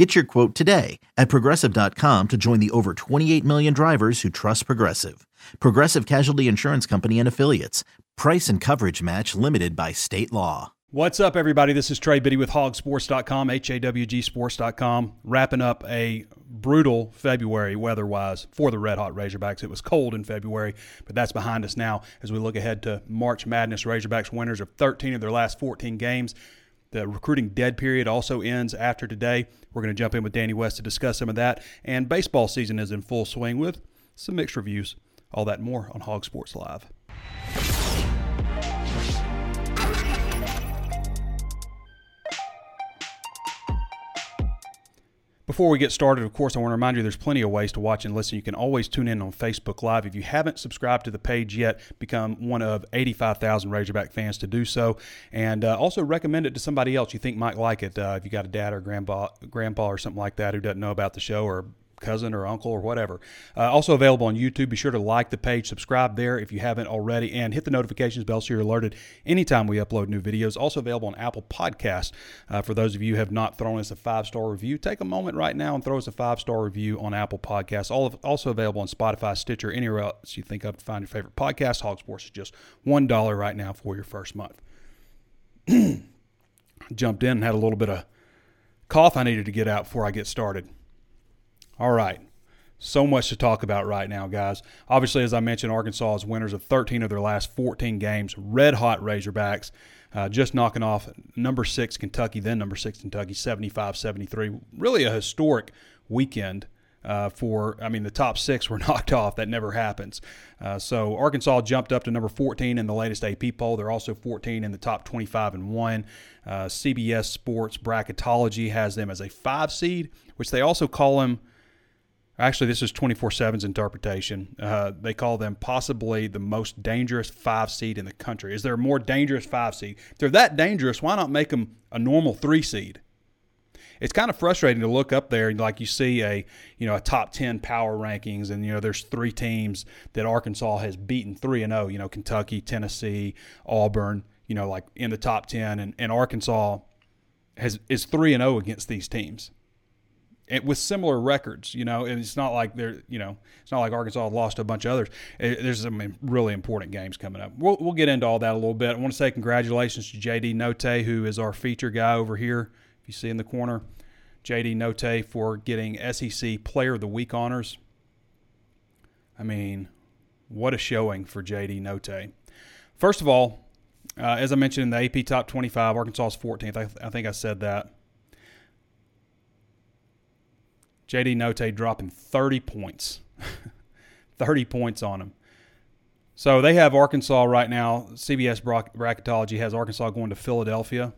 Get your quote today at progressive.com to join the over 28 million drivers who trust Progressive. Progressive Casualty Insurance Company and Affiliates. Price and coverage match limited by state law. What's up, everybody? This is Trey Biddy with hawgsports.com, H A W G sports.com, wrapping up a brutal February weather wise for the Red Hot Razorbacks. It was cold in February, but that's behind us now as we look ahead to March Madness. Razorbacks winners of 13 of their last 14 games. The recruiting dead period also ends after today. We're going to jump in with Danny West to discuss some of that. And baseball season is in full swing with some mixed reviews. All that more on Hawg Sports Live. Before we get started, of course, I want to remind you there's plenty of ways to watch and listen. You can always tune in on Facebook Live. If you haven't subscribed to the page yet, become one of 85,000 Razorback fans to do so. And uh, also recommend it to somebody else you think might like it. Uh, if you got a dad or grandpa, grandpa or something like that who doesn't know about the show or cousin or uncle or whatever. Uh, also available on YouTube. Be sure to like the page, subscribe there if you haven't already, and hit the notifications bell so you're alerted anytime we upload new videos. Also available on Apple Podcasts. Uh, for those of you who have not thrown us a five star review, take a moment right now and throw us a five star review on Apple Podcasts. All of, also available on Spotify, Stitcher, anywhere else you think of to find your favorite podcast. Hawg Sports is just one dollar right now for your first month. Jumped in and had a little bit of cough I needed to get out before I get started. All right. So much to talk about right now, guys. Obviously, as I mentioned, Arkansas is winners of 13 of their last 14 games. Red hot Razorbacks, uh, just knocking off number six Kentucky, then number six Kentucky, 75 73. Really a historic weekend. Uh, for I mean the top six were knocked off. That never happens. Uh, so Arkansas jumped up to number 14 in the latest AP poll. They're also 14 in the top 25 and one. Uh, CBS Sports bracketology has them as a five seed, which they also call them Actually, this is 24 7's interpretation. Uh, they call them possibly the most dangerous five seed in the country. Is there a more dangerous five seed? If they're that dangerous, why not make them a normal three seed? It's kind of frustrating to look up there and like you see a you know a top 10 power rankings and you know there's three teams that Arkansas has beaten 3 and 0, you know Kentucky, Tennessee, Auburn, you know like in the top 10 and, and Arkansas has is 3 and 0 against these teams with similar records, you know, and it's not like they're, you know, it's not like Arkansas lost a bunch of others. There's some really important games coming up. We'll, we'll get into all that a little bit. I want to say congratulations to JD Notae, who is our feature guy over here. If you see in the corner, JD Notae for getting SEC Player of the Week honors. I mean, what a showing for JD Notae. First of all, uh, as I mentioned in the AP Top 25, Arkansas is 14th. I, th- I think I said that. JD Notae dropping 30 points. 30 points on him. So they have Arkansas right now. CBS Bracketology has Arkansas going to Philadelphia,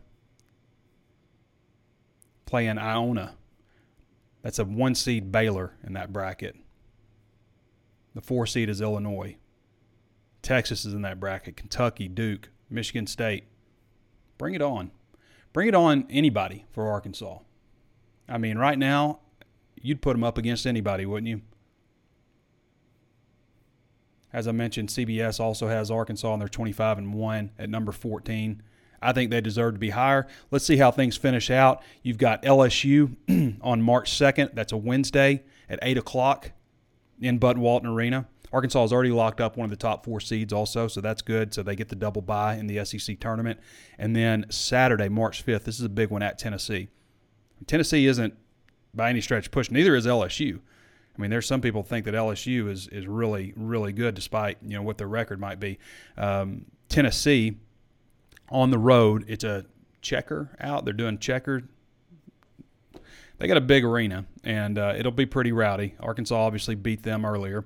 playing Iona. That's a one seed Baylor in that bracket. The four seed is Illinois. Texas is in that bracket. Kentucky, Duke, Michigan State. Bring it on. Bring it on anybody for Arkansas. I mean, right now, you'd put them up against anybody, wouldn't you? As I mentioned, CBS also has Arkansas on their 25 and 1 at number 14. I think they deserve to be higher. Let's see how things finish out. You've got LSU on March 2nd. That's a Wednesday at 8 o'clock in Bud Walton Arena. Arkansas has already locked up one of the top four seeds also, so that's good. So they get the double bye in the SEC tournament. And then Saturday, March 5th, this is a big one at Tennessee. Tennessee isn't by any stretch push. Neither is LSU. I mean, there's some people think that LSU is is really really good, despite you know what their record might be. Um, Tennessee on the road, it's a checker out. They're doing checker. They got a big arena, and uh, it'll be pretty rowdy. Arkansas obviously beat them earlier,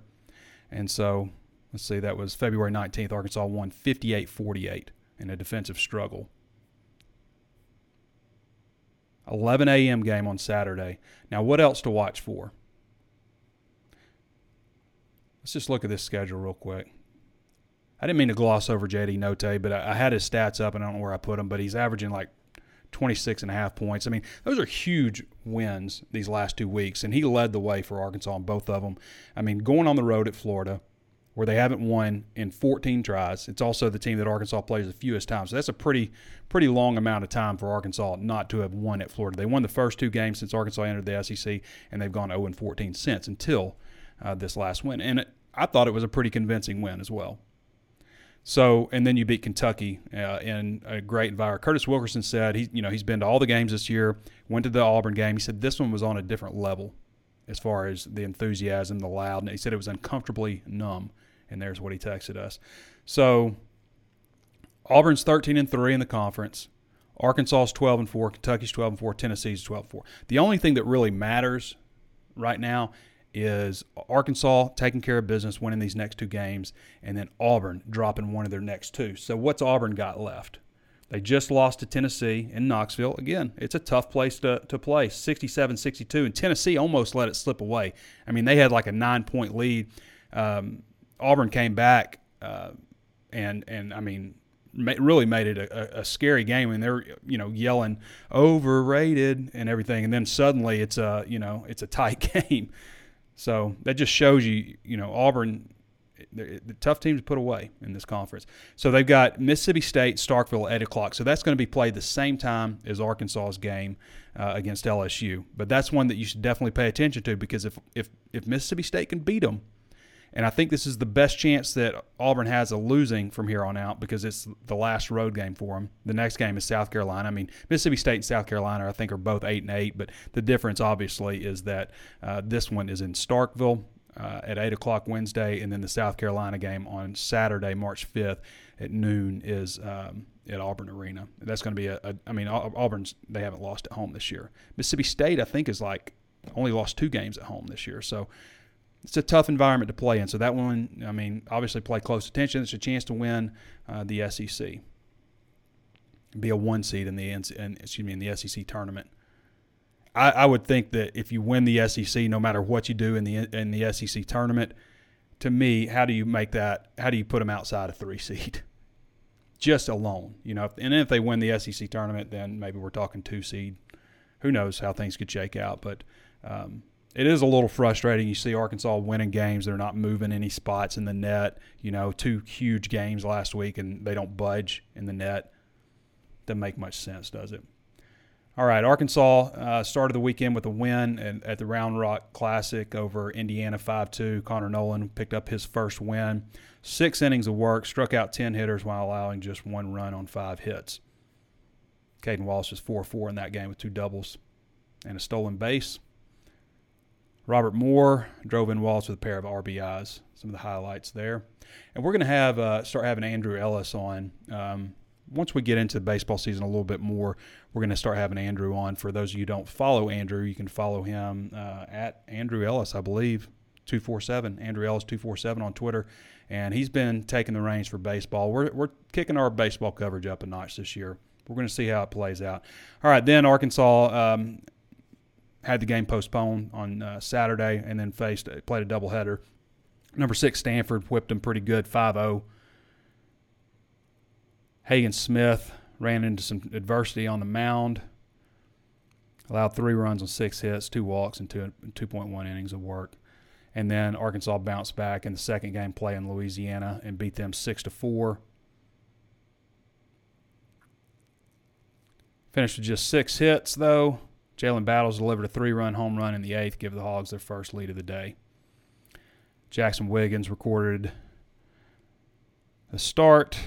and so let's see, that was February 19th. Arkansas won 58-48 in a defensive struggle. 11 a.m. game on Saturday. Now, what else to watch for? Let's just look at this schedule real quick. I didn't mean to gloss over JD Notae, but I, I had his stats up and I don't know where I put them, but he's averaging like 26 and a half points. I mean, those are huge wins these last two weeks, and he led the way for Arkansas in both of them. I mean, going on the road at Florida, where they haven't won in 14 tries. It's also the team that Arkansas plays the fewest times. So that's a pretty pretty long amount of time for Arkansas not to have won at Florida. They won the first two games since Arkansas entered the SEC, and they've gone 0 and 14 since until uh, this last win. And it, I thought it was a pretty convincing win as well. So, and then you beat Kentucky uh, in a great environment. Curtis Wilkerson said he, you know, he's been to all the games this year. Went to the Auburn game. He said this one was on a different level as far as the enthusiasm, the loud. And he said it was uncomfortably numb and there's what he texted us. So Auburn's 13 and 3 in the conference. Arkansas's 12 and 4, Kentucky's 12 and 4, Tennessee's 12 and 4. The only thing that really matters right now is Arkansas taking care of business, winning these next two games, and then Auburn dropping one of their next two. So what's Auburn got left? They just lost to Tennessee in Knoxville. Again, it's a tough place to, to play, 67 62. And Tennessee almost let it slip away. I mean, they had like a nine point lead. Um, Auburn came back uh, and and I mean really made it a, a, scary game and they're you know yelling overrated and everything and then suddenly it's a you know it's a tight game. So that just shows you you know Auburn the tough team to put away in this conference. So they've got Mississippi State Starkville at 8 o'clock. So that's going to be played the same time as Arkansas's game uh, against LSU but that's one that you should definitely pay attention to because if if if Mississippi State can beat them and I think this is the best chance that Auburn has of losing from here on out because it's the last road game for them. The next game is South Carolina. I mean, Mississippi State and South Carolina, I think, are both eight and eight, but the difference obviously is that uh, this one is in Starkville. Uh, at 8 o'clock Wednesday, and then the South Carolina game on Saturday, March 5th at noon is um, at Auburn Arena. That's going to be a, a. I mean, Auburn's they haven't lost at home this year. Mississippi State, I think, is like only lost two games at home this year. So it's a tough environment to play in. So that one, I mean, obviously play close attention. It's a chance to win uh, the SEC, be a one seed in the in, excuse me in the SEC tournament. I, I, would think that if you win the SEC, no matter what you do in the in the SEC tournament, to me, how do you make that? How do you put them outside a three seed? Just alone, you know. And if they win the SEC tournament, then maybe we're talking two seed. Who knows how things could shake out? But um, it is a little frustrating. You see Arkansas winning games; they're not moving any spots in the net. You know, two huge games last week, and they don't budge in the net. Doesn't make much sense, does it? All right, Arkansas uh, started the weekend with a win at, at the Round Rock Classic over Indiana 5 2. Connor Noland picked up his first win. Six innings of work, struck out 10 hitters while allowing just one run on five hits. Cayden Wallace was 4 4 in that game with two doubles and a stolen base. Robert Moore drove in Wallace with a pair of RBIs. Some of the highlights there, and we're going to have uh, start having Andrew Ellis on. Um, once we get into baseball season a little bit more, we're going to start having Andrew on. For those of you don't follow Andrew, you can follow him uh, at Andrew Ellis, I believe, 247, Andrew Ellis 247 on Twitter. And he's been taking the reins for baseball. We're, we're kicking our baseball coverage up a notch this year. We're going to see how it plays out. All right, then Arkansas um, had the game postponed on uh, Saturday and then faced played a doubleheader. Number six Stanford whipped them pretty good, 5-0. Hagen Smith ran into some adversity on the mound. Allowed three runs on six hits, two walks, and two 2.1 innings of work. And then Arkansas bounced back in the second game play in Louisiana and beat them six to four. Finished with just six hits though. Jalen Battles delivered a three run home run in the eighth, give the Hogs their first lead of the day. Jaxon Wiggins recorded a start,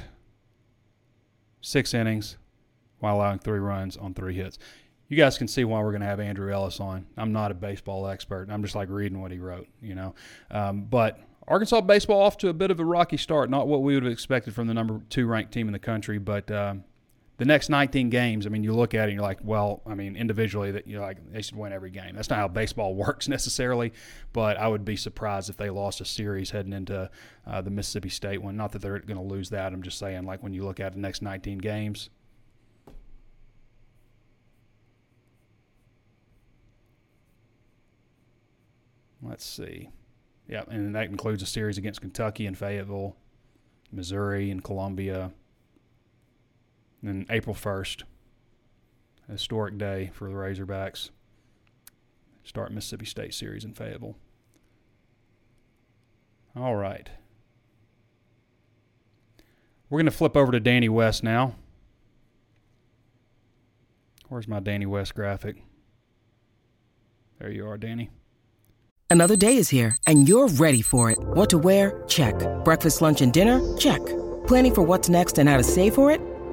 six innings, while allowing three runs on three hits. You guys can see why we're going to have Andrew Ellis on. I'm not a baseball expert. I'm just like reading what he wrote, you know. Um, but Arkansas baseball off to a bit of a rocky start. Not what we would have expected from the number two ranked team in the country, but um, the next 19 games, I mean, you look at it and you're like, well, I mean, individually, that you're like they should win every game. That's not how baseball works necessarily, but I would be surprised if they lost a series heading into uh, the Mississippi State one. Not that they're going to lose that. I'm just saying, like when you look at the next 19 games. Let's see. Yeah, and that includes a series against Kentucky and Fayetteville Missouri and Columbia. And then April 1st, historic day for the Razorbacks. Start Mississippi State Series in Fayetteville. All right. We're going to flip over to Danny West now. Where's my Danny West graphic? There you are, Danny. Another day is here, and you're ready for it. What to wear? Check. Breakfast, lunch, and dinner? Check. Planning for what's next and how to save for it?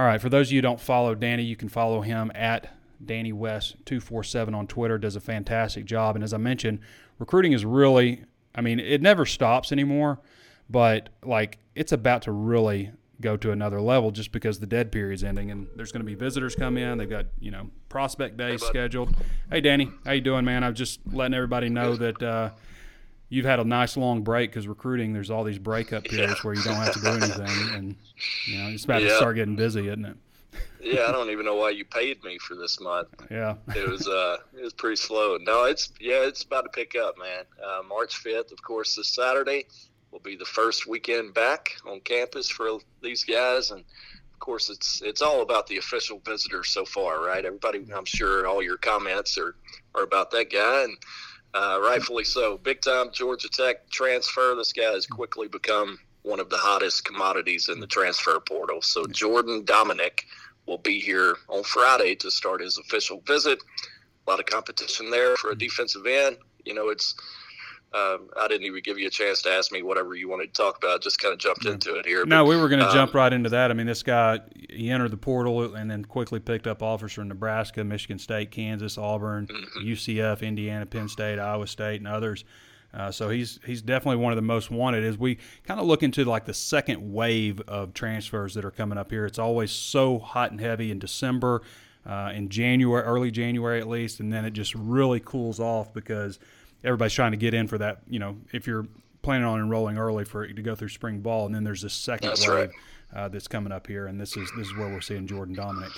All right. For those of you who don't follow Danny, you can follow him at Danny West two four seven on Twitter. Does a fantastic job, and as I mentioned, recruiting is really. I mean, it never stops anymore, but like it's about to really go to another level just because the dead period's ending and there's going to be visitors come in. They've got you know prospect day Hey, scheduled. Hey, Danny, how you doing, man? I'm just letting everybody know that. Uh, You've had a nice long break because recruiting. There's all these breakup periods where you don't have to do anything, and you know it's about to start getting busy, isn't it? yeah, I don't even know why you paid me for this month. Yeah. It was uh, it was pretty slow. No, it's yeah, it's about to pick up, man. Uh, March fifth, of course, this Saturday will be the first weekend back on campus for these guys, and of course, it's it's all about the official visitors so far, right? Everybody, I'm sure, all your comments are are about that guy, and uh, rightfully so. Big time Georgia Tech transfer. This guy has quickly become one of the hottest commodities in the transfer portal. So Jordan Domineck will be here on Friday to start his official visit. A lot of competition there for a defensive end. You know, it's. Um, I didn't even give you a chance to ask me whatever you wanted to talk about. Just kind of jumped into it here. No, But, we were going to um, jump right into that. I mean, this guy he entered the portal and then quickly picked up offers from Nebraska, Michigan State, Kansas, Auburn, Mm-hmm. UCF, Indiana, Penn State, Iowa State, and others. Uh, so he's he's definitely one of the most wanted. As we kind of look into like the second wave of transfers that are coming up here, it's always so hot and heavy in December, uh, in January, early January at least, and then it just really cools off because everybody's trying to get in for that. You know, if you're planning on enrolling early for to go through spring ball, and then there's this second That's wave right. uh, that's coming up here, and this is this is where we're seeing Jordan Domineck.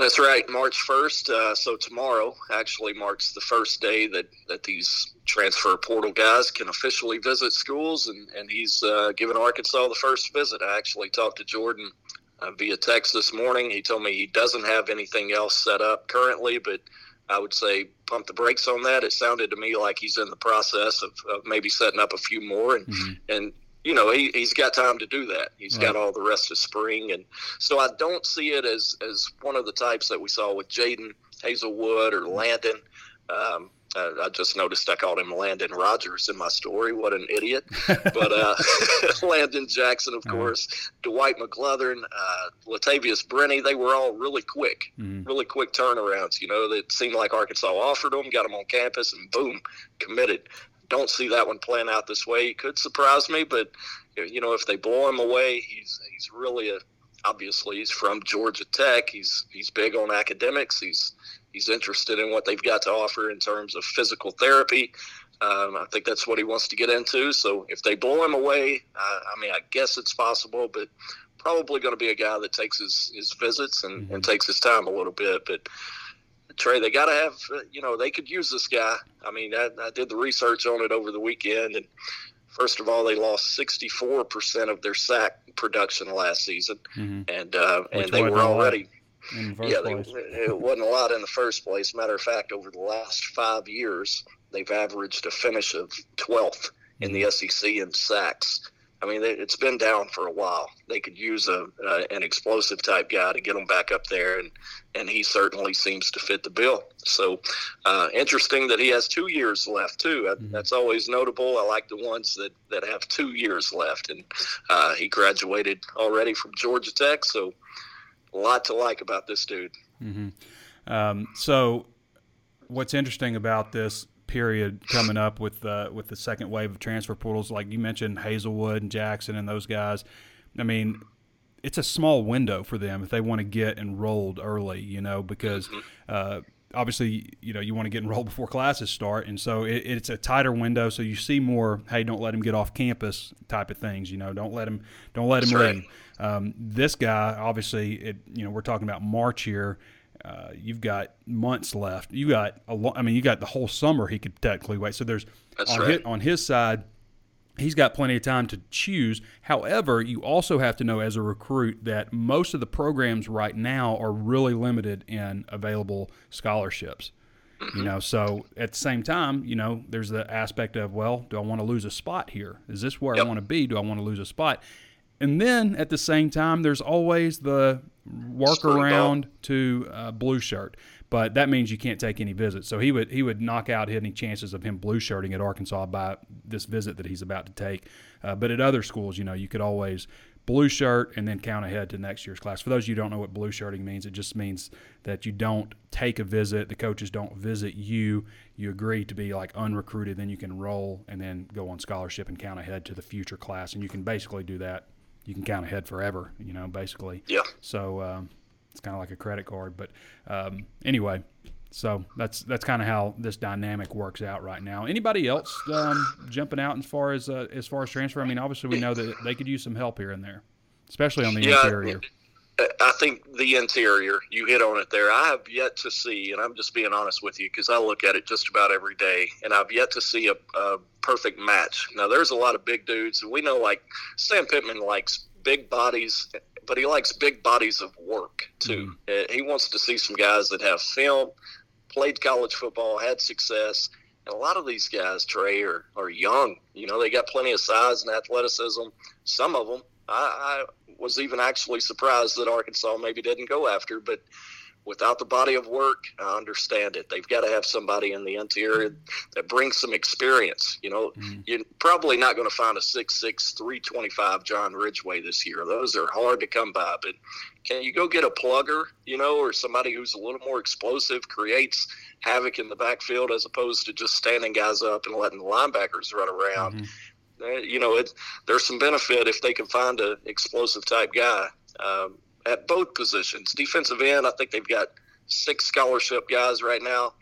That's right, March 1st. Uh, so tomorrow actually marks the first day that, that these transfer portal guys can officially visit schools, and, and he's uh, given Arkansas the first visit. I actually talked to Jordan uh, via text this morning. He told me he doesn't have anything else set up currently, but I would say pump the brakes on that. It sounded to me like he's in the process of, of maybe setting up a few more, and and you know he, he's got time to do that. He's got all the rest of spring, and so I don't see it as as one of the types that we saw with Jadon Haselwood or Landon. Um, I, I just noticed I called him Landon Rogers in my story. What an idiot! but uh, Landon Jackson, of course, Dwight McGlothern, uh, Latavious Brini, they were all really quick, really quick turnarounds. You know, that seemed like Arkansas offered them, got them on campus, and boom, committed. Don't see that one playing out this way. It could surprise me, but you know, if they blow him away, he's he's really a obviously he's from Georgia Tech. He's he's big on academics. He's he's interested in what they've got to offer in terms of physical therapy. Um, I think that's what he wants to get into. So if they blow him away, uh, I mean, I guess it's possible, but probably going to be a guy that takes his, his visits and, and takes his time a little bit. But Trey, they got to have, uh, you know, they could use this guy. I mean, I, I did the research on it over the weekend, and first of all, they lost 64% of their sack production last season, and uh, and they were already In the first yeah, they, it wasn't a lot in the first place. Matter of fact, over the last five years, they've averaged a finish of 12th in the SEC in sacks. I mean, it's been down for a while. They could use a uh, an explosive type guy to get them back up there, and and he certainly seems to fit the bill. So uh, interesting that he has two years left too. Mm-hmm. That's always notable. I like the ones that that have two years left, and uh, he graduated already from Georgia Tech. So a lot to like about this dude. Mm-hmm. Um, so what's interesting about this period coming up with uh, with the second wave of transfer portals, like you mentioned, Haselwood and Jackson and those guys. I mean, it's a small window for them if they want to get enrolled early, you know, because mm-hmm. uh, obviously, you know, you want to get enrolled before classes start, and so it, it's a tighter window. So you see more, hey, don't let him get off campus type of things, you know, don't let him, don't let him leave. Um, this guy, obviously, it, you know, we're talking about March here. Uh, you've got months left. You got a lo- I mean, you got the whole summer he could technically wait. So there's on, right. his, on his side, he's got plenty of time to choose. However, you also have to know as a recruit that most of the programs right now are really limited in available scholarships. Mm-hmm. You know, so at the same time, you know, there's the aspect of, well, do I want to lose a spot here? Is this where yep. I want to be? Do I want to lose a spot? And then at the same time, there's always the workaround to uh, blue shirt, but that means you can't take any visits. So he would he would knock out any chances of him blue shirting at Arkansas by this visit that he's about to take. Uh, but at other schools, you know, you could always blue shirt and then count ahead to next year's class. For those of you who don't know what blue shirting means, it just means that you don't take a visit, the coaches don't visit you, you agree to be like unrecruited, then you can roll and then go on scholarship and count ahead to the future class. And you can basically do that you can count ahead forever, you know, basically. Yeah. So um, it's kind of like a credit card. But um, anyway, so that's that's kind of how this dynamic works out right now. Anybody else um, jumping out as far as uh, as far as transfer? I mean, obviously we know that they could use some help here and there, especially on the yeah, interior. I think the interior, you hit on it there. I have yet to see, and I'm just being honest with you because I look at it just about every day, and I've yet to see a, a perfect match. Now, there's a lot of big dudes, and we know like Sam Pittman likes big bodies, but he likes big bodies of work too. Mm-hmm. He wants to see some guys that have film, played college football, had success. And a lot of these guys, Trey, are, are young. You know, they got plenty of size and athleticism. Some of them, I, I was even actually surprised that Arkansas maybe didn't go after, but without the body of work, I understand it. They've got to have somebody in the interior that brings some experience. You know, mm-hmm. you're probably not going to find a 6'6", 325 John Ridgeway this year. Those are hard to come by. But can you go get a plugger, you know, or somebody who's a little more explosive, creates havoc in the backfield as opposed to just standing guys up and letting the linebackers run around? Mm-hmm you know, it, there's some benefit if they can find an explosive type guy um, at both positions. Defensive end, I think they've got six scholarship guys right now,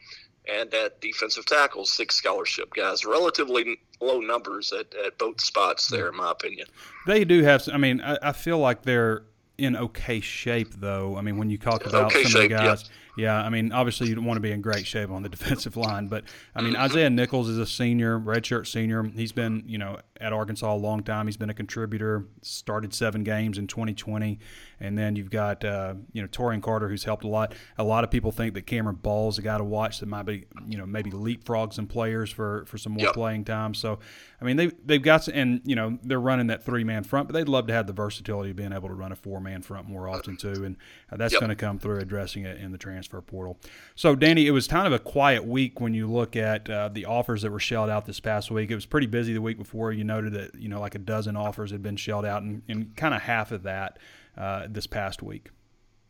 and at defensive tackle, six scholarship guys. Relatively low numbers at, at both spots there, in my opinion. They do have. I mean, I, I feel like they're in okay shape, though. I mean, when you talk about okay some shape, of the guys. Yeah yeah, I mean, obviously you don't want to be in great shape on the defensive line, but I mean, Mm-hmm. Isaiah Nichols is a senior, redshirt senior. He's been, you know, at Arkansas a long time. He's been a contributor. Started seven games in 2020, and then you've got, uh, you know, Taurean Carter, who's helped a lot. A lot of people think that Cameron Ball is a guy to watch that might be, you know, maybe leapfrog some players for for some more Yep. playing time. So, I mean, they they've got, some, and you know, they're running that three man front, but they'd love to have the versatility of being able to run a four man front more often too, and uh, that's Yep. going to come through addressing it in the transfer portal. So, Danny, it was kind of a quiet week when you look at uh, the offers that were shelled out this past week. It was pretty busy the week before. You noted that you know like a dozen offers had been shelled out, and, and kind of half of that uh, this past week.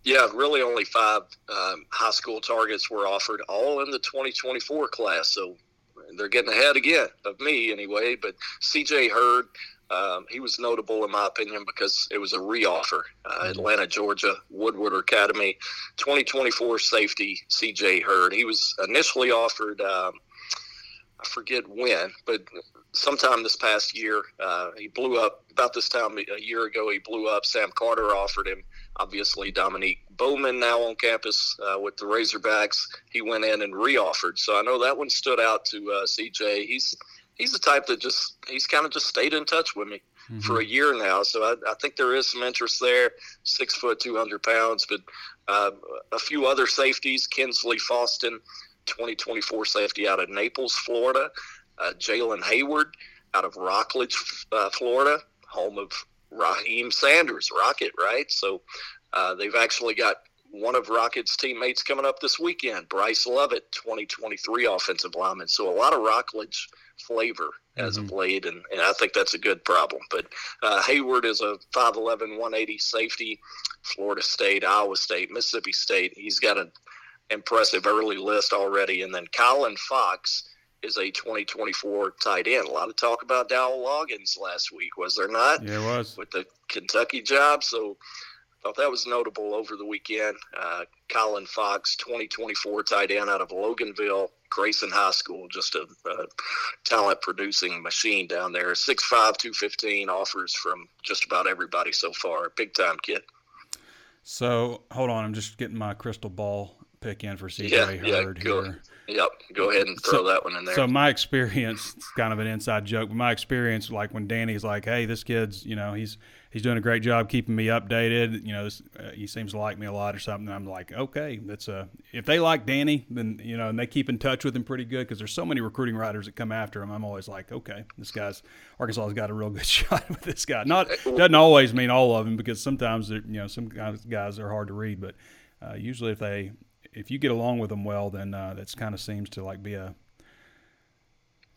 Yeah, really only five um, high school targets were offered, all in the 2024 class. So they're getting ahead again of me anyway. But CJ Hurd, um, he was notable in my opinion because it was a reoffer. Uh, Atlanta, Georgia, Woodward Academy, 2024 safety CJ Hurd. He was initially offered. Um, I forget when, but sometime this past year, uh, he blew up. About this time a year ago, he blew up. Sam Carter offered him. Obviously, Dominique Bowman now on campus uh, with the Razorbacks. He went in and reoffered. So I know that one stood out to uh, CJ. He's he's the type that just he's kind of just stayed in touch with me for a year now. So I, I think there is some interest there. Six foot, two hundred pounds, but uh, a few other safeties. Kinsley Faustin, 2024 safety out of Naples, Florida. Uh, Jalen Hayward out of Rockledge, uh, Florida. home of Raheem Sanders, Rocket, right? So uh, they've actually got one of Rocket's teammates coming up this weekend, Bryce Lovett, 2023 offensive lineman. So a lot of Rockledge flavor as mm-hmm. of late, and, and I think that's a good problem. But uh, Hayward is a 5'11", 180 safety, Florida State, Iowa State, Mississippi State. He's got an impressive early list already. And then Colin Fox is a 2024 tight end. A lot of talk about Dowell Loggins last week, was there not? Yeah, it was. With the Kentucky job. So I thought that was notable over the weekend. Uh, Colin Fox, 2024 tight end out of Loganville, Grayson High School, just a, a talent producing machine down there. 6'5, 215 offers from just about everybody so far. Big time kid. So hold on, I'm just getting my crystal ball pick in for CJ yeah, Hurd yeah, go, here. Yep, go ahead and throw so, that one in there. So my experience, it's kind of an inside joke, but my experience, like when Danny's like, "Hey, this kid's, you know, he's he's doing a great job keeping me updated. You know, this, uh, he seems to like me a lot or something." I'm like, "Okay, that's a if they like Danny, then you know, and they keep in touch with him pretty good because there's so many recruiting writers that come after him. I'm always like, okay, this guy's Arkansas's got a real good shot with this guy. Not doesn't always mean all of them because sometimes you know some guys are hard to read, but uh, usually if they if you get along with them well, then uh, that's kind of seems to like be a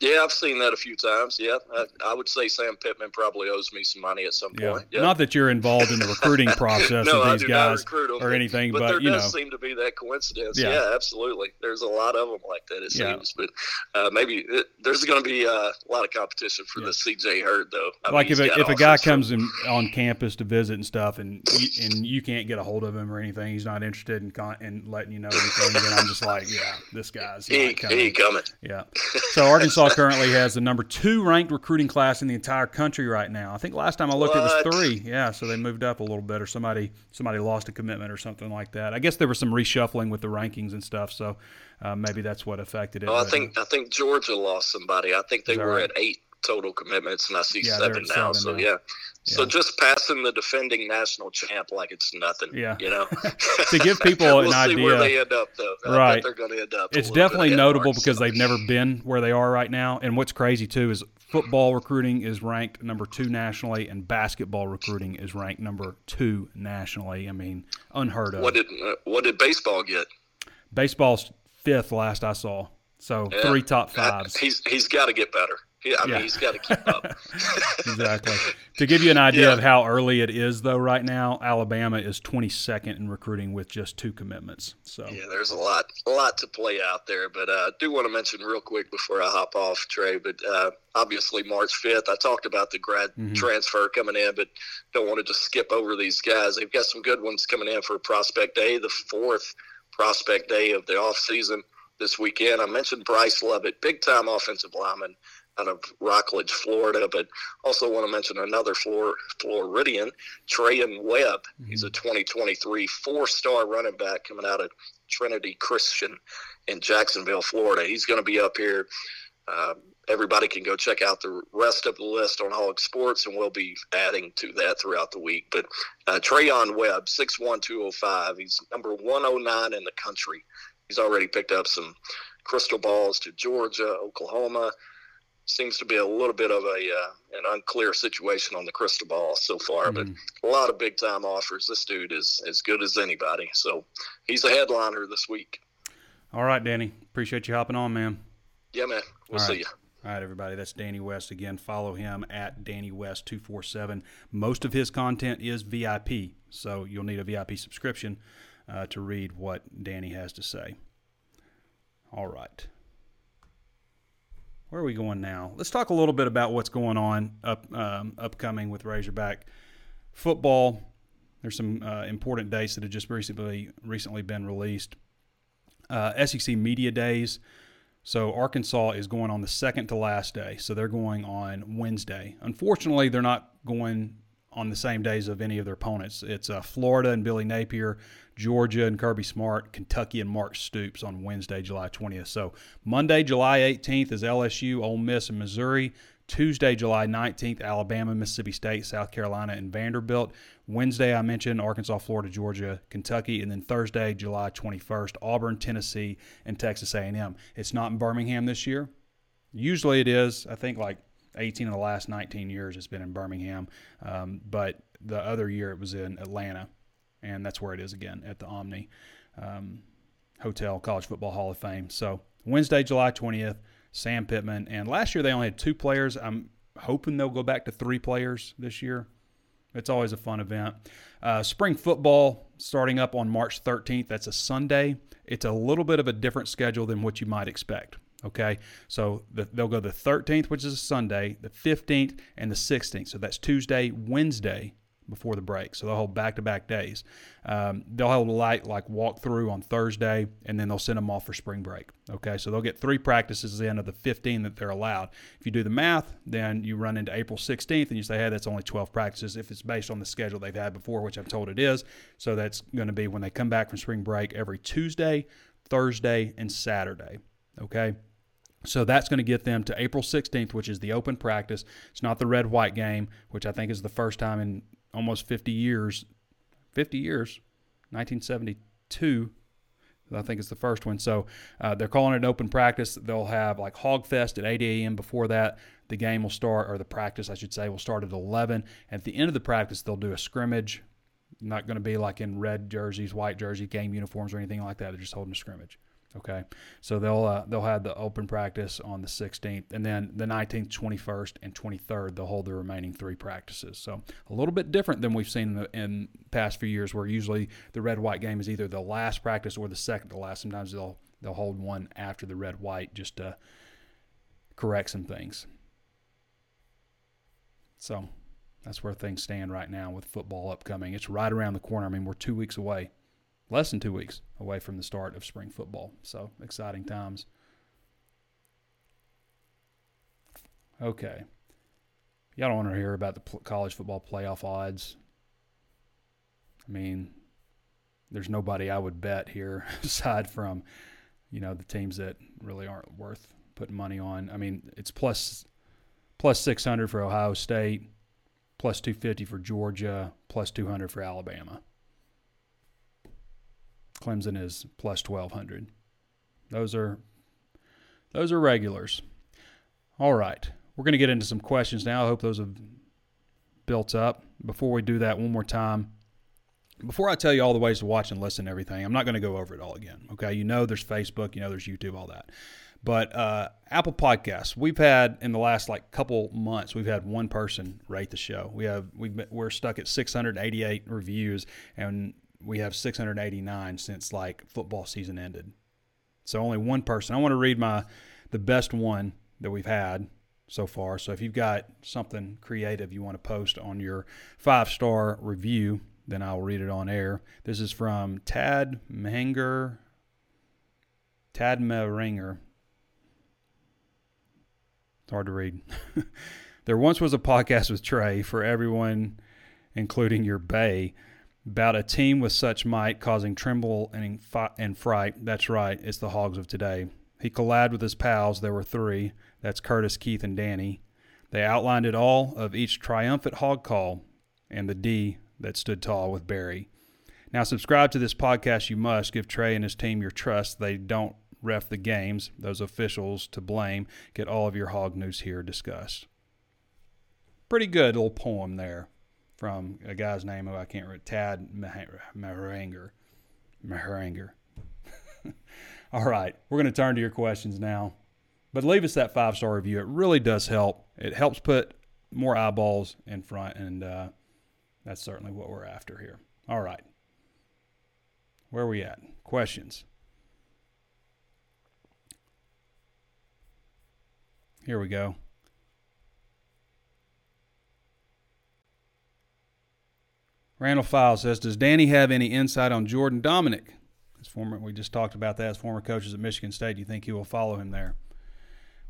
yeah, I've seen that a few times. Yeah, I, I, would say Sam Pittman probably owes me some money at some yeah. point. Yeah. Not that you're involved in the recruiting process no, of these guys them, or anything, but, but, there you does know. seem to be that coincidence. Yeah. yeah. absolutely. There's a lot of them like that. It seems, but uh, maybe it, there's going to be uh, a lot of competition for the CJ Hurd though. I like mean, if a, if a guy comes in, on campus to visit and stuff, and you, and you can't get a hold of him or anything, he's not interested in con- in letting you know anything. then I'm just like, yeah, this guy's he, coming. he coming. Yeah. So Arkansas currently has the number two ranked recruiting class in the entire country right now. I think last time I looked, what? it was three. Yeah, so they moved up a little bit, or somebody somebody lost a commitment or something like that. I guess there was some reshuffling with the rankings and stuff, so uh, maybe that's what affected it. Oh, I think I think Georgia lost somebody. I think they were right? at eight total commitments, and I see yeah, seven now. Seven so now. yeah. So just passing the defending national champ like it's nothing. Yeah. You know, to give people we'll an idea where they end up though. I right. they're going to end up. It's definitely notable because they've never been where they are right now. And what's crazy too is football recruiting is ranked number two nationally, and basketball recruiting is ranked number two nationally. I mean, unheard of. What did uh, what did baseball get? Baseball's fifth last I saw. So yeah. three top fives. He's he's got to get better. Yeah, I mean, he's got to keep up. exactly. To give you an idea yeah. of how early it is, though, right now, Alabama is 22nd in recruiting with just two commitments. So yeah, there's a lot, a lot to play out there. But uh, I do want to mention real quick before I hop off, Trey. But uh, obviously, March 5th, I talked about the grad mm-hmm. transfer coming in, but don't want to just skip over these guys. They've got some good ones coming in for Prospect Day, the fourth Prospect Day of the off season this weekend. I mentioned Bryce Lovett, big time offensive lineman out of Rockledge, Florida, but also want to mention another Flor- Floridian, Treyaun Webb. Mm-hmm. He's a 2023 four-star running back coming out of Trinity Christian in Jacksonville, Florida. He's going to be up here. Uh, everybody can go check out the rest of the list on Hawg Sports, and we'll be adding to that throughout the week. But uh, Treyaun Webb, 6'1", He's number 109 in the country. He's already picked up some crystal balls to Georgia, Oklahoma, seems to be a little bit of a uh, an unclear situation on the crystal ball so far, mm. but a lot of big time offers. This dude is as good as anybody, so he's a headliner this week. All right, Danny, appreciate you hopping on, man. Yeah, man. We'll All see right. you. All right, everybody. That's Danny West again. Follow him at Danny West two four seven. Most of his content is VIP, so you'll need a VIP subscription uh, to read what Danny has to say. All right where are we going now? Let's talk a little bit about what's going on up um, upcoming with Razorback football. There's some uh, important dates that have just recently recently been released. Uh, SEC Media Days. So Arkansas is going on the second to last day. So they're going on Wednesday. Unfortunately, they're not going on the same days of any of their opponents. It's uh, Florida and Billy Napier, Georgia and Kirby Smart, Kentucky and Mark Stoops on Wednesday, July 20th. So Monday, July 18th is LSU, Ole Miss, and Missouri. Tuesday, July 19th, Alabama, Mississippi State, South Carolina, and Vanderbilt. Wednesday, I mentioned Arkansas, Florida, Georgia, Kentucky, and then Thursday, July 21st, Auburn, Tennessee, and Texas A&M. It's not in Birmingham this year. Usually it is. I think like 18 of the last 19 years it's been in Birmingham. Um, but the other year it was in Atlanta, and that's where it is again at the Omni um, Hotel College Football Hall of Fame. So Wednesday, July 20th, Sam Pittman. And last year they only had two players. I'm hoping they'll go back to three players this year. It's always a fun event. Uh, spring football starting up on March 13th. That's a Sunday. It's a little bit of a different schedule than what you might expect. Okay, so the, they'll go the 13th, which is a Sunday, the 15th, and the 16th. So that's Tuesday, Wednesday, before the break. So they'll hold back to back days. Um, they'll hold a light like walk through on Thursday, and then they'll send them off for spring break. Okay, so they'll get three practices in of the 15 that they're allowed. If you do the math, then you run into April 16th and you say, hey, that's only 12 practices if it's based on the schedule they've had before, which I'm told it is. So that's going to be when they come back from spring break every Tuesday, Thursday, and Saturday. Okay. So that's going to get them to April 16th, which is the open practice. It's not the red white game, which I think is the first time in almost 50 years, 50 years, 1972. I think it's the first one. So uh, they're calling it an open practice. They'll have like Hog Fest at 8 a.m. Before that, the game will start, or the practice, I should say, will start at 11. At the end of the practice, they'll do a scrimmage. Not going to be like in red jerseys, white jersey, game uniforms, or anything like that. They're just holding a scrimmage. Okay, so they'll uh, they'll have the open practice on the 16th, and then the 19th, 21st, and 23rd they'll hold the remaining three practices. So a little bit different than we've seen in the in past few years, where usually the red white game is either the last practice or the second to last. Sometimes they'll they'll hold one after the red white just to correct some things. So that's where things stand right now with football upcoming. It's right around the corner. I mean, we're two weeks away less than two weeks away from the start of spring football. So exciting times. Okay. Y'all don't want to hear about the college football playoff odds. I mean, there's nobody I would bet here aside from, you know, the teams that really aren't worth putting money on. I mean, it's plus plus 600 for Ohio State, plus 250 for Georgia, plus 200 for Alabama. Clemson is plus 1200. Those are those are regulars. All right. We're going to get into some questions now. I hope those have built up. Before we do that one more time, before I tell you all the ways to watch and listen to everything, I'm not going to go over it all again. Okay, you know there's Facebook, you know there's YouTube, all that. But uh, Apple Podcasts, we've had in the last like couple months, we've had one person rate the show. We have we we're stuck at 688 reviews, and we have 689 since like football season ended. So only one person. I want to read my the best one that we've had so far. So if you've got something creative you want to post on your five star review, then I'll read it on air. This is from Tad Manger, Tad Meringer. It's hard to read. there once was a podcast with Trey for everyone, including your Bay about a team with such might causing tremble and, and fright. That's right, it's the Hogs of today. He collided with his pals. There were three. That's Curtis, Keith, and Danny. They outlined it all of each triumphant hog call and the D that stood tall with Barry. Now, subscribe to this podcast. You must give Trey and his team your trust. They don't ref the games, those officials to blame. Get all of your hog news here discussed. Pretty good little poem there from a guy's name who I can't remember, Tad Maharanger. Maharanger. All right, we're going to turn to your questions now. But leave us that five star review. It really does help. It helps put more eyeballs in front, and uh, that's certainly what we're after here. All right. Where are we at? Questions. Here we go. Randall File says, "Does Danny have any insight on Jordan Domineck? As former, we just talked about that as former coaches at Michigan State. Do you think he will follow him there?"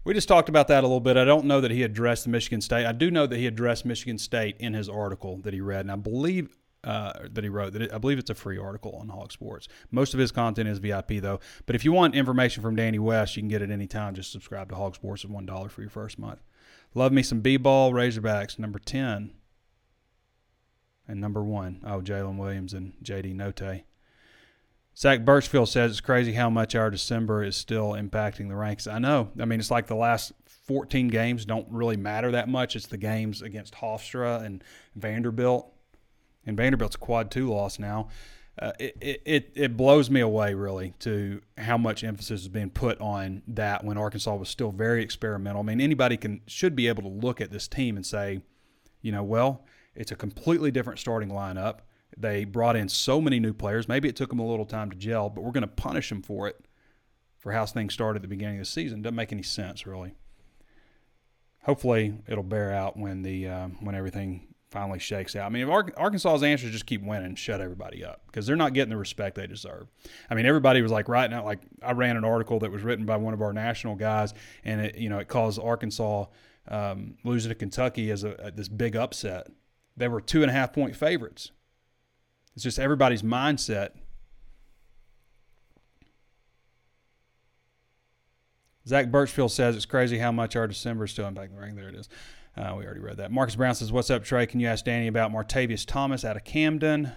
We just talked about that a little bit. I don't know that he addressed Michigan State. I do know that he addressed Michigan State in his article that he read, and I believe uh, that he wrote. That it, I believe it's a free article on Hawg Sports. Most of his content is VIP though. But if you want information from Danny West, you can get it anytime. Just subscribe to Hawg Sports at one dollar for your first month. Love me some B-ball Razorbacks number ten and number one. Oh, Jaylin Williams and J.D. Notae. Zach Birchfield says it's crazy how much our December is still impacting the ranks. I know. I mean, it's like the last 14 games don't really matter that much. It's the games against Hofstra and Vanderbilt. And Vanderbilt's quad two loss now. Uh, it, it, it blows me away, really, to how much emphasis is being put on that when Arkansas was still very experimental. I mean, anybody can should be able to look at this team and say, you know, well, it's a completely different starting lineup. They brought in so many new players. Maybe it took them a little time to gel, but we're going to punish them for it for how things started at the beginning of the season. Doesn't make any sense, really. Hopefully, it'll bear out when the uh, when everything finally shakes out. I mean, if Arkansas's is just keep winning shut everybody up because they're not getting the respect they deserve. I mean, everybody was like right now, like I ran an article that was written by one of our national guys, and it you know it calls Arkansas um, losing to Kentucky as a, a, this big upset. They were two and a half point favorites. It's just everybody's mindset. Zach Birchfield says it's crazy how much our December is still impacting the ring. There it is. Uh, we already read that. Marcus Brown says, What's up, Trey? Can you ask Danny about Martavius Thomas out of Camden?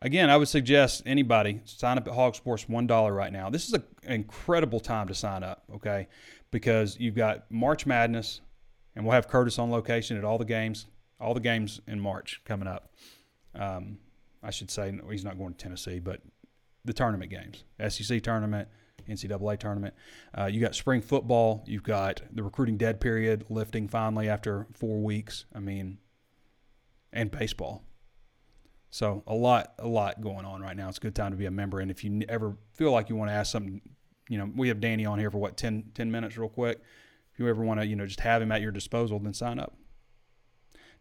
Again, I would suggest anybody sign up at Hawg Sports $1 right now. This is an incredible time to sign up, okay? Because you've got March Madness, and we'll have Curtis on location at all the games, all the games in March coming up. Um, I should say he's not going to Tennessee, but the tournament games, SEC tournament, NCAA tournament. Uh, you got spring football. You've got the recruiting dead period lifting finally after four weeks. I mean, and baseball. So a lot, a lot going on right now. It's a good time to be a member. And if you ever feel like you want to ask something, you know, we have Danny on here for what 10, 10 minutes, real quick. If you ever want to, you know, just have him at your disposal, then sign up.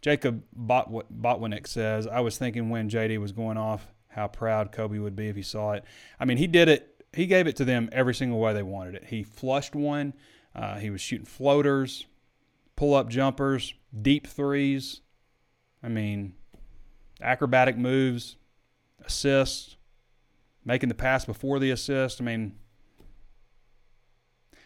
Jacob Botwinick says, I was thinking when JD was going off, how proud Kobe would be if he saw it. I mean, he did it he gave it to them every single way they wanted it. He flushed one. Uh, he was shooting floaters, pull up jumpers, deep threes. I mean, acrobatic moves, assists, making the pass before the assist. I mean,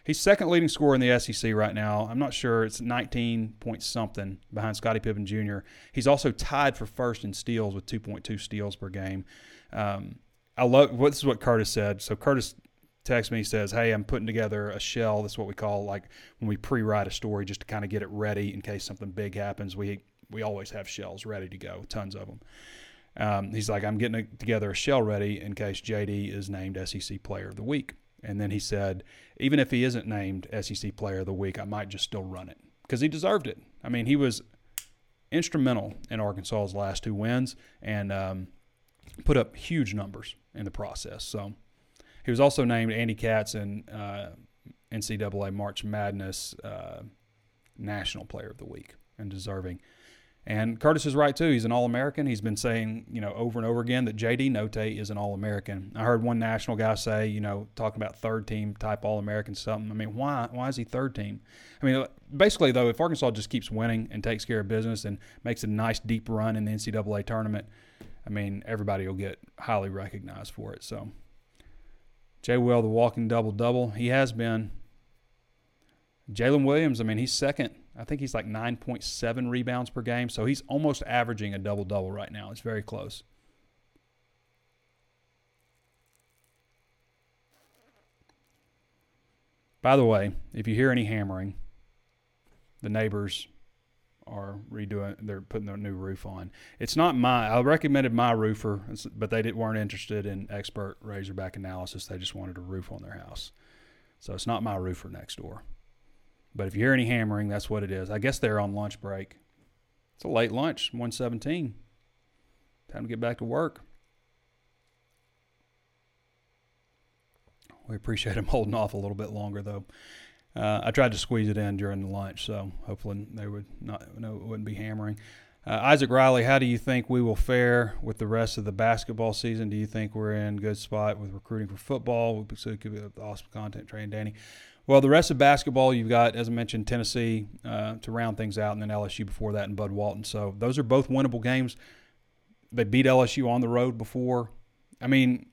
he's second leading scorer in the SEC right now. I'm not sure. It's 19 point something behind Scottie Pippen Jr. He's also tied for first in steals with 2.2 steals per game. Um, I love this is what Curtis said. So Curtis texts me, he says, Hey, I'm putting together a shell. That's what we call like when we pre write a story just to kind of get it ready in case something big happens. We we always have shells ready to go, tons of them. Um, he's like, I'm getting together a shell ready in case JD is named SEC Player of the Week. And then he said, even if he isn't named SEC Player of the Week, I might just still run it because he deserved it. I mean, he was instrumental in Arkansas's last two wins and um, put up huge numbers in the process. So he was also named Andy Katz and uh, NCAA March Madness uh, National Player of the Week and deserving. And Curtis is right too. He's an All-American. He's been saying, you know, over and over again that JD Notae is an All-American. I heard one national guy say, you know, talking about third team type All-American something. I mean, why? Why is he third team? I mean, basically though, if Arkansas just keeps winning and takes care of business and makes a nice deep run in the NCAA tournament, I mean, everybody will get highly recognized for it. So, Jay Will, the walking double double, he has been. Jaylin Williams, I mean, he's second. I think he's like 9.7 rebounds per game. So he's almost averaging a double double right now. It's very close. By the way, if you hear any hammering, the neighbors are redoing. They're putting their new roof on. It's not my. I recommended my roofer, but they weren't interested in expert Razorback analysis. They just wanted a roof on their house. So it's not my roofer next door. But if you hear any hammering, that's what it is. I guess they're on lunch break. It's a late lunch, 117. Time to get back to work. We appreciate them holding off a little bit longer, though. Uh, I tried to squeeze it in during the lunch, so hopefully they would not no, wouldn't be hammering. Uh, Isaac Riley, how do you think we will fare with the rest of the basketball season? Do you think we're in good spot with recruiting for football? So it could be awesome content, and Danny. Well, the rest of basketball, you've got, as I mentioned, Tennessee uh, to round things out, and then LSU before that, and Bud Walton. So those are both winnable games. They beat LSU on the road before. I mean,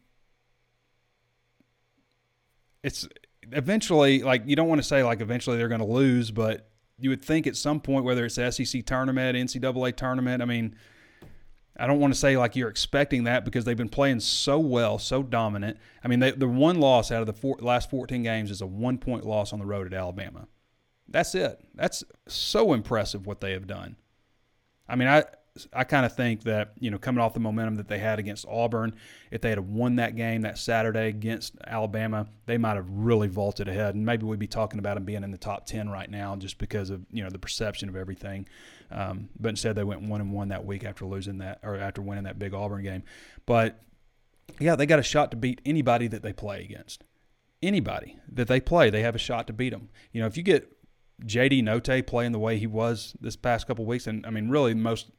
it's eventually, like you don't want to say like eventually they're going to lose, but you would think at some point, whether it's the SEC tournament, NCAA tournament, I mean, I don't want to say like you're expecting that because they've been playing so well, so dominant. I mean, they, the one loss out of the four, last 14 games is a one point loss on the road at Alabama. That's it. That's so impressive what they have done. I mean, I I kind of think that you know coming off the momentum that they had against Auburn, if they had won that game that Saturday against Alabama, they might have really vaulted ahead, and maybe we'd be talking about them being in the top ten right now just because of you know the perception of everything. Um, but instead, they went one and one that week after losing that or after winning that big Auburn game. But yeah, they got a shot to beat anybody that they play against. Anybody that they play, they have a shot to beat them. You know, if you get JD Notae playing the way he was this past couple weeks, and I mean, really most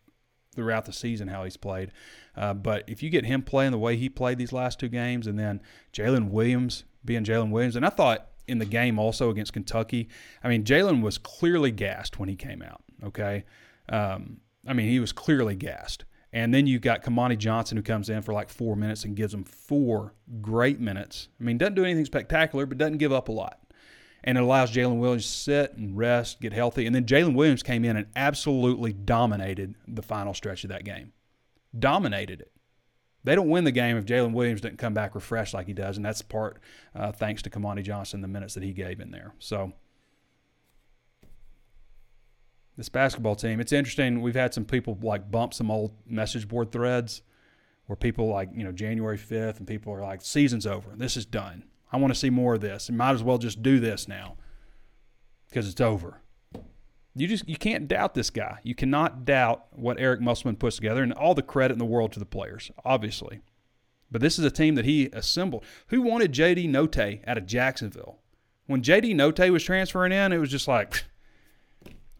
throughout the season how he's played. Uh, but if you get him playing the way he played these last two games, and then Jaylin Williams being Jaylin Williams, and I thought in the game also against Kentucky, I mean, Jaylin was clearly gassed when he came out. Okay, um, I mean, he was clearly gassed. And then you've got Kamani Johnson who comes in for like four minutes and gives them four great minutes. I mean, doesn't do anything spectacular, but doesn't give up a lot and it allows Jaylin Williams to sit and rest, get healthy. And then Jaylin Williams came in and absolutely dominated the final stretch of that game. Dominated it. They don't win the game if Jaylin Williams didn't come back refreshed like he does, and that's part uh, thanks to Kamani Johnson, the minutes that he gave in there. So this basketball team, it's interesting. We've had some people like bump some old message board threads where people like, you know, January 5th and people are like, season's over. This is done. I want to see more of this. And might as well just do this now because it's over. You just you can't doubt this guy. You cannot doubt what Eric Musselman puts together, and all the credit in the world to the players, obviously. But this is a team that he assembled. Who wanted JD Notae out of Jacksonville? When JD Notae was transferring in, it was just like,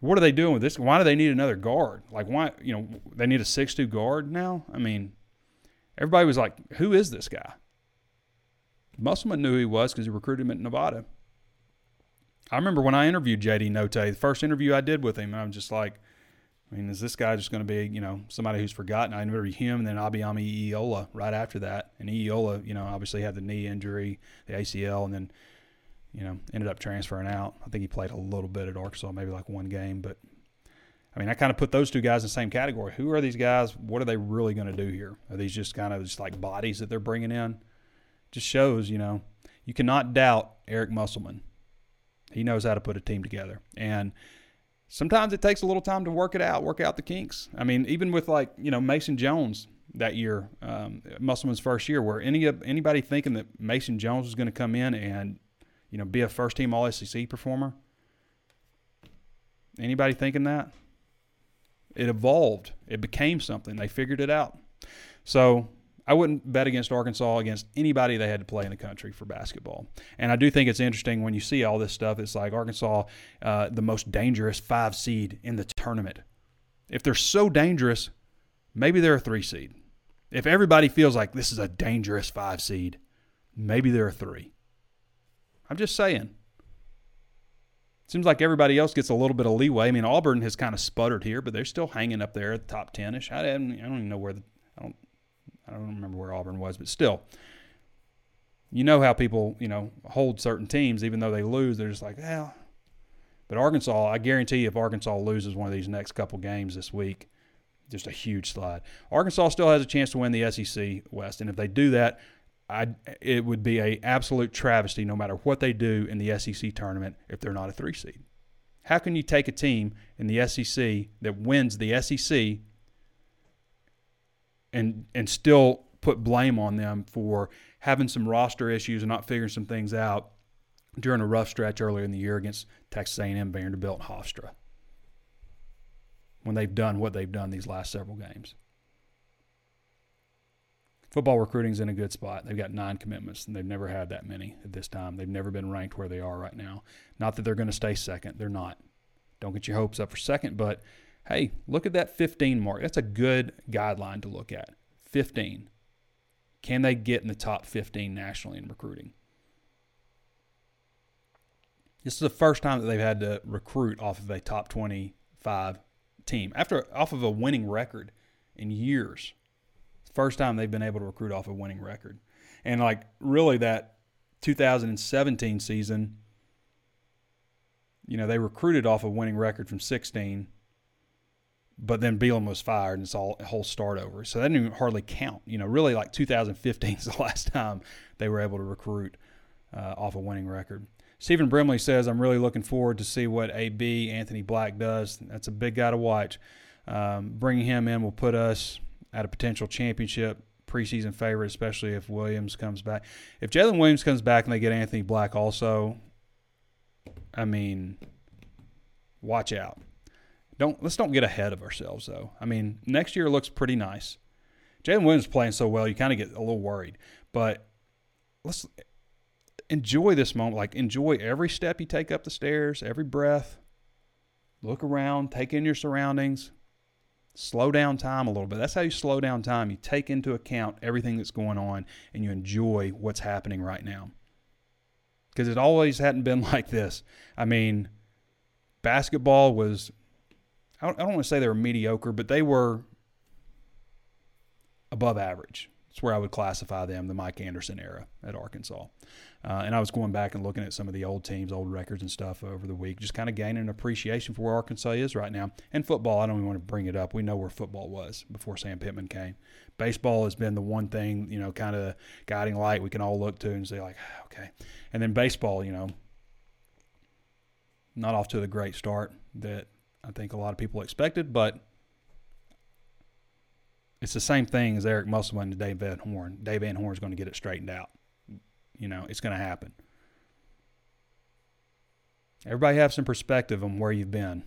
what are they doing with this? Why do they need another guard? Like, why, you know, they need a six-two guard now? I mean, everybody was like, who is this guy? Musselman knew who he was because he recruited him at Nevada. I remember when I interviewed JD Notae, the first interview I did with him, and I was just like, I mean, is this guy just going to be, you know, somebody who's forgotten? I interviewed him and then Abayomi Iyiola right after that. And Iyiola, you know, obviously had the knee injury, the ACL, and then, you know, ended up transferring out. I think he played a little bit at Arkansas, maybe like one game. But, I mean, I kind of put those two guys in the same category. Who are these guys? What are they really going to do here? Are these just kind of just like bodies that they're bringing in? just shows, you know, you cannot doubt Eric Musselman. He knows how to put a team together. And sometimes it takes a little time to work it out, work out the kinks. I mean, even with like, you know, Mason Jones that year, um, Musselman's first year, where any anybody thinking that Mason Jones was going to come in and, you know, be a first team All SEC performer? Anybody thinking that? It evolved. It became something. They figured it out. So I wouldn't bet against Arkansas against anybody they had to play in the country for basketball. And I do think it's interesting when you see all this stuff. It's like Arkansas, uh, the most dangerous five seed in the tournament. If they're so dangerous, maybe they're a three seed. If everybody feels like this is a dangerous five seed, maybe they're a three. I'm just saying. Seems like everybody else gets a little bit of leeway. I mean, Auburn has kind of sputtered here, but they're still hanging up there at the top ten ish. I, I don't even know where the I don't I don't remember where Auburn was, but still, you know how people, you know, hold certain teams, even though they lose, they're just like, well. But Arkansas, I guarantee you, if Arkansas loses one of these next couple games this week, just a huge slide. Arkansas still has a chance to win the SEC West, and if they do that, I it would be a absolute travesty, no matter what they do in the SEC tournament, if they're not a three seed. How can you take a team in the SEC that wins the SEC and and still put blame on them for having some roster issues and not figuring some things out during a rough stretch earlier in the year against Texas A&M, Vanderbilt, and Hofstra. When they've done what they've done these last several games. Football recruiting's in a good spot. They've got nine commitments, and they've never had that many at this time. They've never been ranked where they are right now. Not that they're going to stay second. They're not. Don't get your hopes up for second, but – hey, look at that 15 mark. That's a good guideline to look at. 15. Can they get in the top 15 nationally in recruiting? This is the first time that they've had to recruit off of a top 25 team after off of a winning record in years. First time they've been able to recruit off a winning record. And like really that 2017 season, you know, they recruited off a winning record from 16 but then Bielema was fired and it's all a whole start over. So that didn't even hardly count. You know, really like 2015 is the last time they were able to recruit uh, off a winning record. Stephen Brimley says, I'm really looking forward to see what AB Anthony Black does. That's a big guy to watch. Um, bringing him in will put us at a potential championship preseason favorite, especially if Williams comes back. If Jaylin Williams comes back and they get Anthony Black also, I mean, watch out. Don't let's don't get ahead of ourselves though. I mean, next year looks pretty nice. Jaylin Williams playing so well, you kind of get a little worried. But let's enjoy this moment. Like enjoy every step you take up the stairs, every breath. Look around, take in your surroundings. Slow down time a little bit. That's how you slow down time. You take into account everything that's going on and you enjoy what's happening right now. Because it always hadn't been like this. I mean, basketball was, I don't, I don't want to say they were mediocre, but they were above average. Where I would classify them, the Mike Anderson era at Arkansas. Uh, and I was going back and looking at some of the old teams, old records and stuff over the week, just kind of gaining an appreciation for where Arkansas is right now. And football, I don't even want to bring it up. We know where football was before Sam Pittman came. Baseball has been the one thing, you know, kind of guiding light we can all look to and say, like, ah, okay. And then baseball, you know, not off to the great start that I think a lot of people expected, but it's the same thing as Eric Musselman and Dave Van Horn. Dave Van Horn is going to get it straightened out. You know, it's going to happen. Everybody have some perspective on where you've been,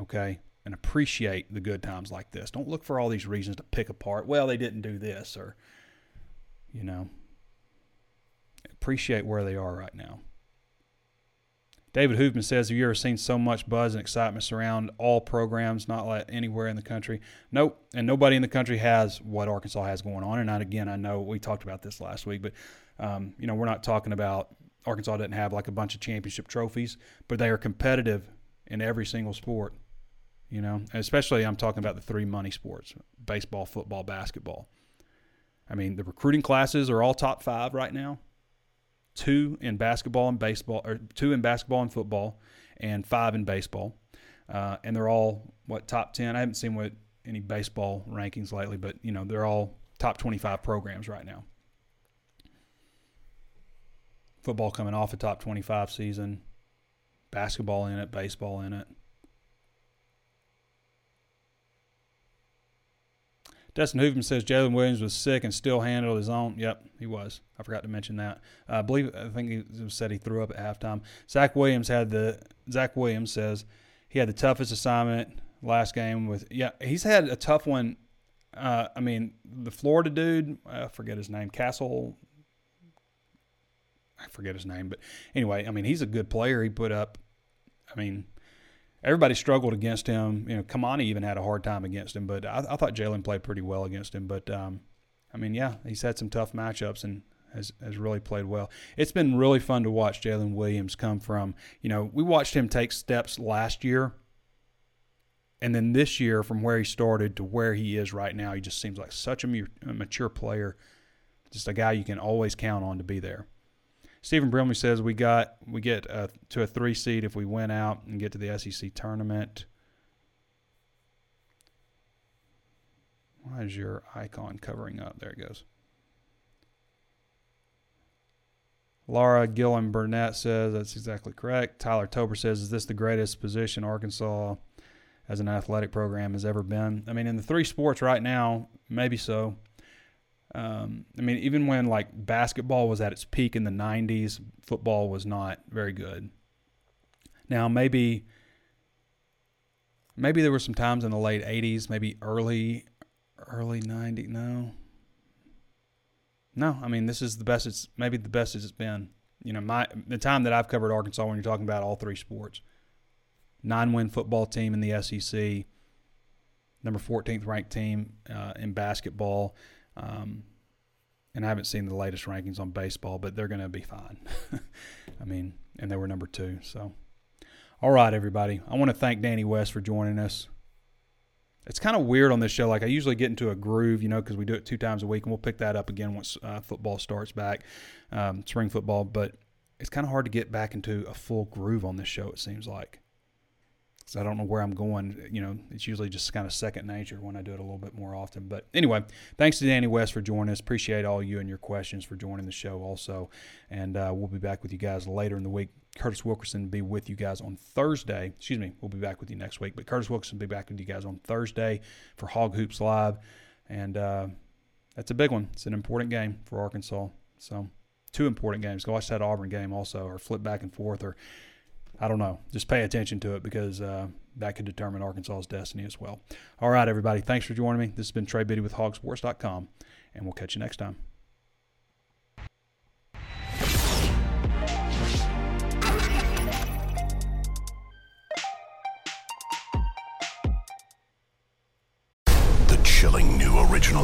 okay? And appreciate the good times like this. Don't look for all these reasons to pick apart. Well, they didn't do this, or, you know, appreciate where they are right now. David Hoofman says, Have you ever seen so much buzz and excitement surround all programs, not like anywhere in the country? Nope. And nobody in the country has what Arkansas has going on. And I, again, I know we talked about this last week, but um, you know, we're not talking about Arkansas doesn't have like a bunch of championship trophies, but they are competitive in every single sport. You know, and especially I'm talking about the three money sports: baseball, football, basketball. I mean, the recruiting classes are all top five right now. Two in basketball and baseball, or two in basketball and football, and five in baseball. Uh, and they're all what top ten. I haven't seen what any baseball rankings lately, but you know they're all top 25 programs right now football coming off a top 25 season, basketball in it, baseball in it. Dustin Hoofman says Jaylin Williams was sick and still handled his own. Yep, he was. I forgot to mention that. I believe I think he said he threw up at halftime. Zach Williams had the Zach Williams says he had the toughest assignment last game with yeah he's had a tough one. Uh, I mean the Florida dude I forget his name Castle I forget his name, but anyway, I mean, he's a good player. He put up, I mean, everybody struggled against him. You know, Kamani even had a hard time against him, but I, I thought Jaylin played pretty well against him. But um, I mean, yeah, he's had some tough matchups and has has really played well. It's been really fun to watch Jaylin Williams come from. You know, we watched him take steps last year. And then this year, from where he started to where he is right now, he just seems like such a mature player, just a guy you can always count on to be there. Stephen Brimley says we got we get uh, to a three seed if we win out and get to the SEC tournament. Why is your icon covering up? There it goes. Laura Gillen Burnett says that's exactly correct. Tyler Tober says, Is this the greatest position Arkansas as an athletic program has ever been? I mean, in the three sports right now, maybe so. Um, I mean, even when like basketball was at its peak in the 90s, football was not very good. Now, maybe maybe there were some times in the late 80s, maybe early early 90s. No. No, I mean, this is the best it's maybe the best it's been. You know, my the time that I've covered Arkansas when you're talking about all three sports. Nine-win football team in the SEC, number 14th ranked team uh, in basketball, um, and I haven't seen the latest rankings on baseball, but they're going to be fine. I mean, and they were number two. So, all right, everybody. I want to thank Danny West for joining us. It's kind of weird on this show. Like I usually get into a groove, you know, because we do it two times a week, and we'll pick that up again once uh, football starts back, um, spring football. But it's kind of hard to get back into a full groove on this show. It seems like I don't know where I'm going. You know, it's usually just kind of second nature when I do it a little bit more often. But anyway, thanks to Danny West for joining us. Appreciate all you and your questions for joining the show also. And uh, we'll be back with you guys later in the week. Curtis Wilkerson will be with you guys on Thursday. Excuse me, we'll be back with you next week. But Curtis Wilkerson will be back with you guys on Thursday for Hog Hoops Live. And uh, that's a big one. It's an important game for Arkansas. So, two important games. Go watch that Auburn game also, or flip back and forth, or I don't know. Just pay attention to it because uh, that could determine Arkansas's destiny as well. All right, everybody. Thanks for joining me. This has been Trey Biddy with hawgsports.com, and we'll catch you next time.